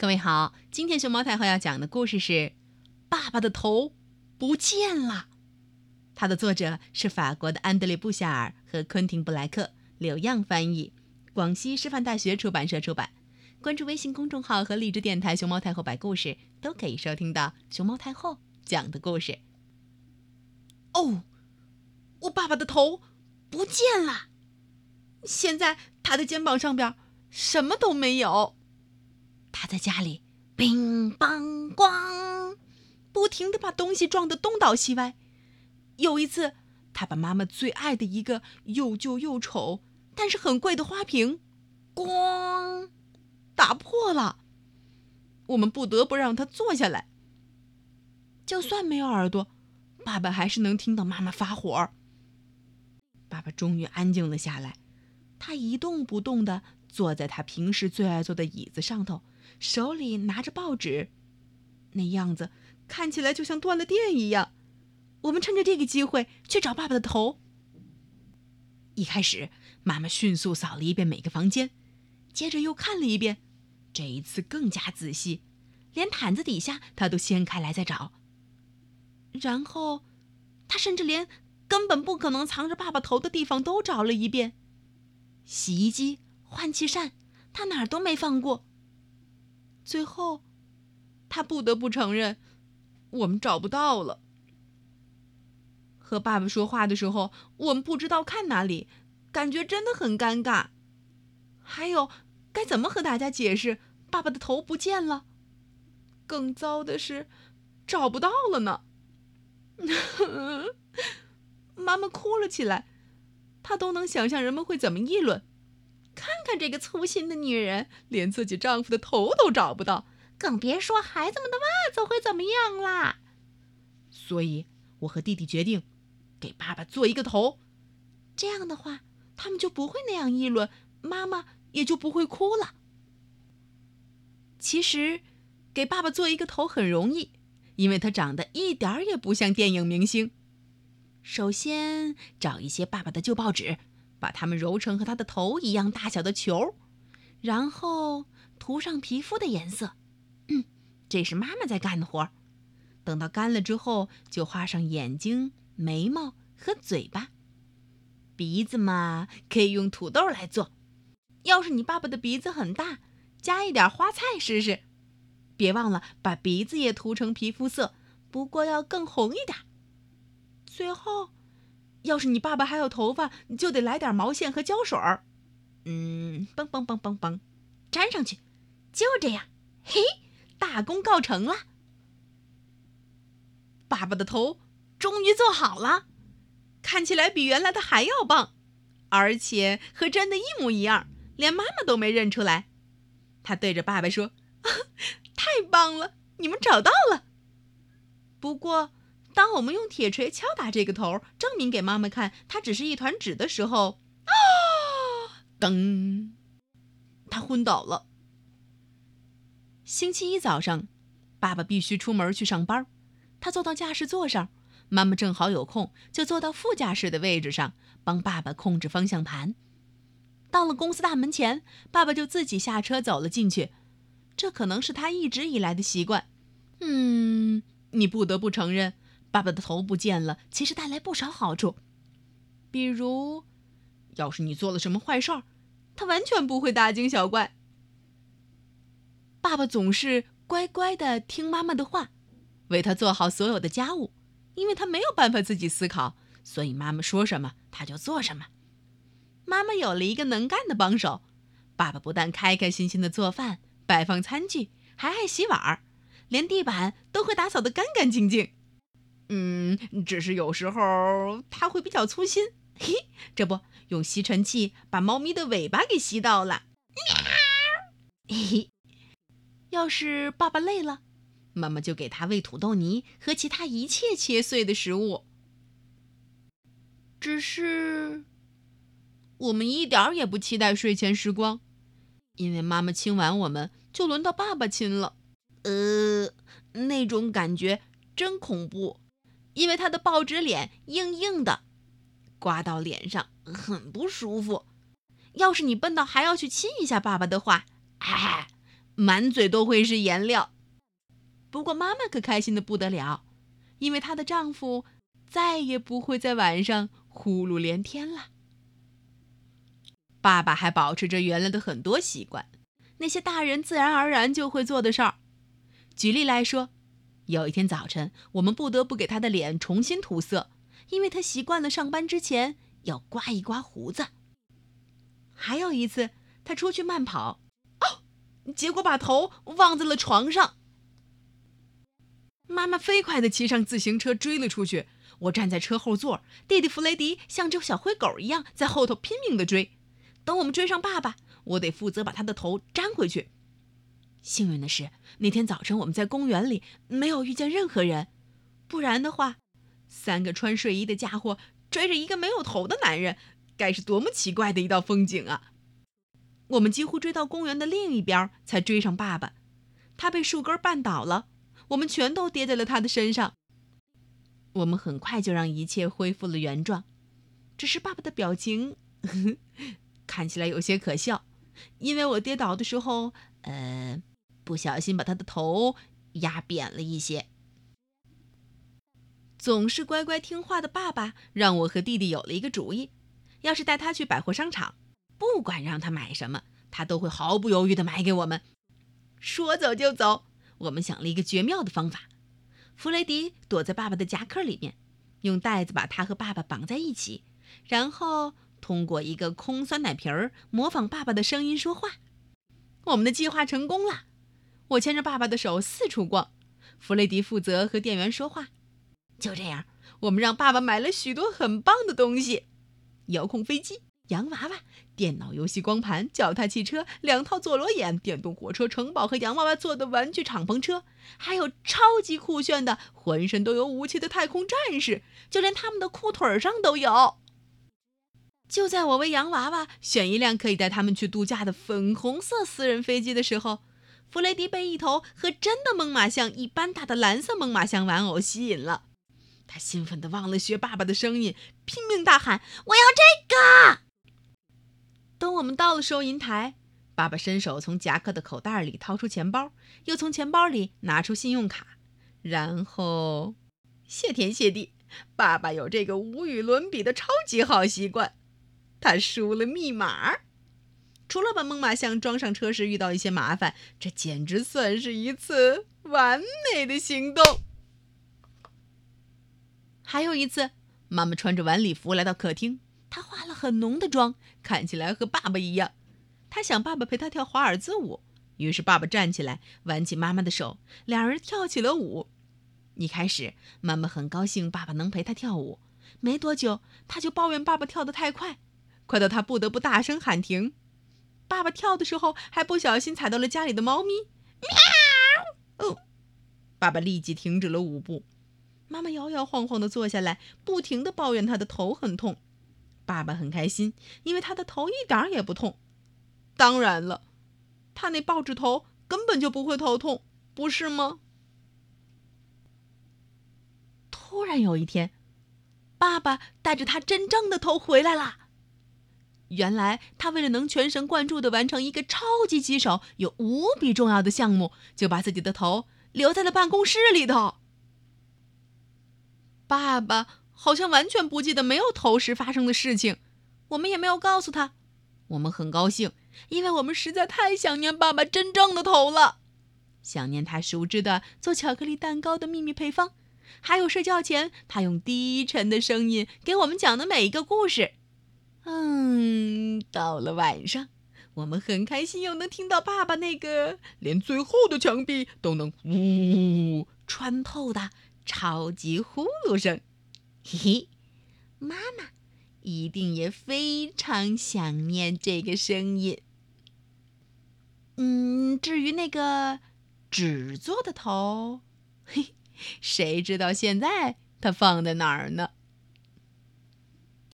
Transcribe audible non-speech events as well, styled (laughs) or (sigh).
各位好，今天熊猫太后要讲的故事是《爸爸的头不见了》。它的作者是法国的安德烈·布夏尔和昆汀·布莱克，柳样翻译，广西师范大学出版社出版。关注微信公众号和荔枝电台“熊猫太后摆故事”，都可以收听到熊猫太后讲的故事。哦，我爸爸的头不见了，现在他的肩膀上边什么都没有。他在家里乒乓咣，不停地把东西撞得东倒西歪。有一次，他把妈妈最爱的一个又旧又丑但是很贵的花瓶，咣，打破了。我们不得不让他坐下来。就算没有耳朵，爸爸还是能听到妈妈发火。爸爸终于安静了下来，他一动不动地坐在他平时最爱坐的椅子上头。手里拿着报纸，那样子看起来就像断了电一样。我们趁着这个机会去找爸爸的头。一开始，妈妈迅速扫了一遍每个房间，接着又看了一遍，这一次更加仔细，连毯子底下她都掀开来再找。然后，她甚至连根本不可能藏着爸爸头的地方都找了一遍：洗衣机、换气扇，她哪儿都没放过。最后，他不得不承认，我们找不到了。和爸爸说话的时候，我们不知道看哪里，感觉真的很尴尬。还有，该怎么和大家解释爸爸的头不见了？更糟的是，找不到了呢。(laughs) 妈妈哭了起来，她都能想象人们会怎么议论。看看这个粗心的女人，连自己丈夫的头都找不到，更别说孩子们的袜子会怎么样啦。所以，我和弟弟决定给爸爸做一个头，这样的话，他们就不会那样议论，妈妈也就不会哭了。其实，给爸爸做一个头很容易，因为他长得一点儿也不像电影明星。首先，找一些爸爸的旧报纸。把它们揉成和他的头一样大小的球，然后涂上皮肤的颜色。嗯，这是妈妈在干的活。等到干了之后，就画上眼睛、眉毛和嘴巴。鼻子嘛，可以用土豆来做。要是你爸爸的鼻子很大，加一点花菜试试。别忘了把鼻子也涂成皮肤色，不过要更红一点。最后。要是你爸爸还有头发，你就得来点毛线和胶水儿，嗯，嘣嘣嘣嘣嘣，粘上去，就这样，嘿，大功告成了。爸爸的头终于做好了，看起来比原来的还要棒，而且和真的一模一样，连妈妈都没认出来。他对着爸爸说：“啊 (laughs) 太棒了，你们找到了。”不过。当我们用铁锤敲打这个头，证明给妈妈看它只是一团纸的时候，啊！噔，他昏倒了。星期一早上，爸爸必须出门去上班，他坐到驾驶座上，妈妈正好有空，就坐到副驾驶的位置上，帮爸爸控制方向盘。到了公司大门前，爸爸就自己下车走了进去，这可能是他一直以来的习惯。嗯，你不得不承认。爸爸的头不见了，其实带来不少好处，比如，要是你做了什么坏事儿，他完全不会大惊小怪。爸爸总是乖乖的听妈妈的话，为他做好所有的家务，因为他没有办法自己思考，所以妈妈说什么他就做什么。妈妈有了一个能干的帮手，爸爸不但开开心心的做饭、摆放餐具，还爱洗碗儿，连地板都会打扫得干干净净。嗯，只是有时候他会比较粗心，嘿，这不用吸尘器把猫咪的尾巴给吸到了。嘿嘿，要是爸爸累了，妈妈就给他喂土豆泥和其他一切切碎的食物。只是我们一点也不期待睡前时光，因为妈妈亲完我们，就轮到爸爸亲了。呃，那种感觉真恐怖。因为他的报纸脸硬硬的，刮到脸上很不舒服。要是你笨到还要去亲一下爸爸的话，哎，满嘴都会是颜料。不过妈妈可开心的不得了，因为她的丈夫再也不会在晚上呼噜连天了。爸爸还保持着原来的很多习惯，那些大人自然而然就会做的事儿。举例来说，有一天早晨，我们不得不给他的脸重新涂色，因为他习惯了上班之前要刮一刮胡子。还有一次，他出去慢跑，哦，结果把头忘在了床上。妈妈飞快地骑上自行车追了出去，我站在车后座，弟弟弗雷迪像只小灰狗一样在后头拼命地追。等我们追上爸爸，我得负责把他的头粘回去。幸运的是，那天早晨我们在公园里没有遇见任何人，不然的话，三个穿睡衣的家伙追着一个没有头的男人，该是多么奇怪的一道风景啊！我们几乎追到公园的另一边才追上爸爸，他被树根绊倒了，我们全都跌在了他的身上。我们很快就让一切恢复了原状，只是爸爸的表情。(laughs) 看起来有些可笑，因为我跌倒的时候，呃，不小心把他的头压扁了一些。总是乖乖听话的爸爸让我和弟弟有了一个主意：要是带他去百货商场，不管让他买什么，他都会毫不犹豫的买给我们。说走就走，我们想了一个绝妙的方法：弗雷迪躲在爸爸的夹克里面，用带子把他和爸爸绑在一起，然后。通过一个空酸奶瓶儿模仿爸爸的声音说话，我们的计划成功了。我牵着爸爸的手四处逛，弗雷迪负责和店员说话。就这样，我们让爸爸买了许多很棒的东西：遥控飞机、洋娃娃、电脑游戏光盘、脚踏汽车、两套佐罗眼、电动火车、城堡和洋娃娃做的玩具敞篷车，还有超级酷炫的、浑身都有武器的太空战士，就连他们的裤腿上都有。就在我为洋娃娃选一辆可以带他们去度假的粉红色私人飞机的时候，弗雷迪被一头和真的猛犸象一般大的蓝色猛犸象玩偶吸引了。他兴奋地忘了学爸爸的声音，拼命大喊：“我要这个！”等我们到了收银台，爸爸伸手从夹克的口袋里掏出钱包，又从钱包里拿出信用卡，然后，谢天谢地，爸爸有这个无与伦比的超级好习惯。他输了密码，除了把猛犸象装上车时遇到一些麻烦，这简直算是一次完美的行动。还有一次，妈妈穿着晚礼服来到客厅，她化了很浓的妆，看起来和爸爸一样。她想爸爸陪她跳华尔兹舞，于是爸爸站起来挽起妈妈的手，两人跳起了舞。一开始，妈妈很高兴爸爸能陪她跳舞，没多久，她就抱怨爸爸跳得太快。快到她不得不大声喊停。爸爸跳的时候还不小心踩到了家里的猫咪，喵！哦，爸爸立即停止了舞步。妈妈摇摇晃晃地坐下来，不停地抱怨他的头很痛。爸爸很开心，因为他的头一点也不痛。当然了，他那报纸头根本就不会头痛，不是吗？突然有一天，爸爸带着他真正的头回来了。原来他为了能全神贯注地完成一个超级棘手又无比重要的项目，就把自己的头留在了办公室里头。爸爸好像完全不记得没有头时发生的事情，我们也没有告诉他。我们很高兴，因为我们实在太想念爸爸真正的头了，想念他熟知的做巧克力蛋糕的秘密配方，还有睡觉前他用低沉的声音给我们讲的每一个故事。嗯，到了晚上，我们很开心，又能听到爸爸那个连最后的墙壁都能呜穿透的超级呼噜声。嘿嘿，妈妈一定也非常想念这个声音。嗯，至于那个纸做的头，嘿，谁知道现在它放在哪儿呢？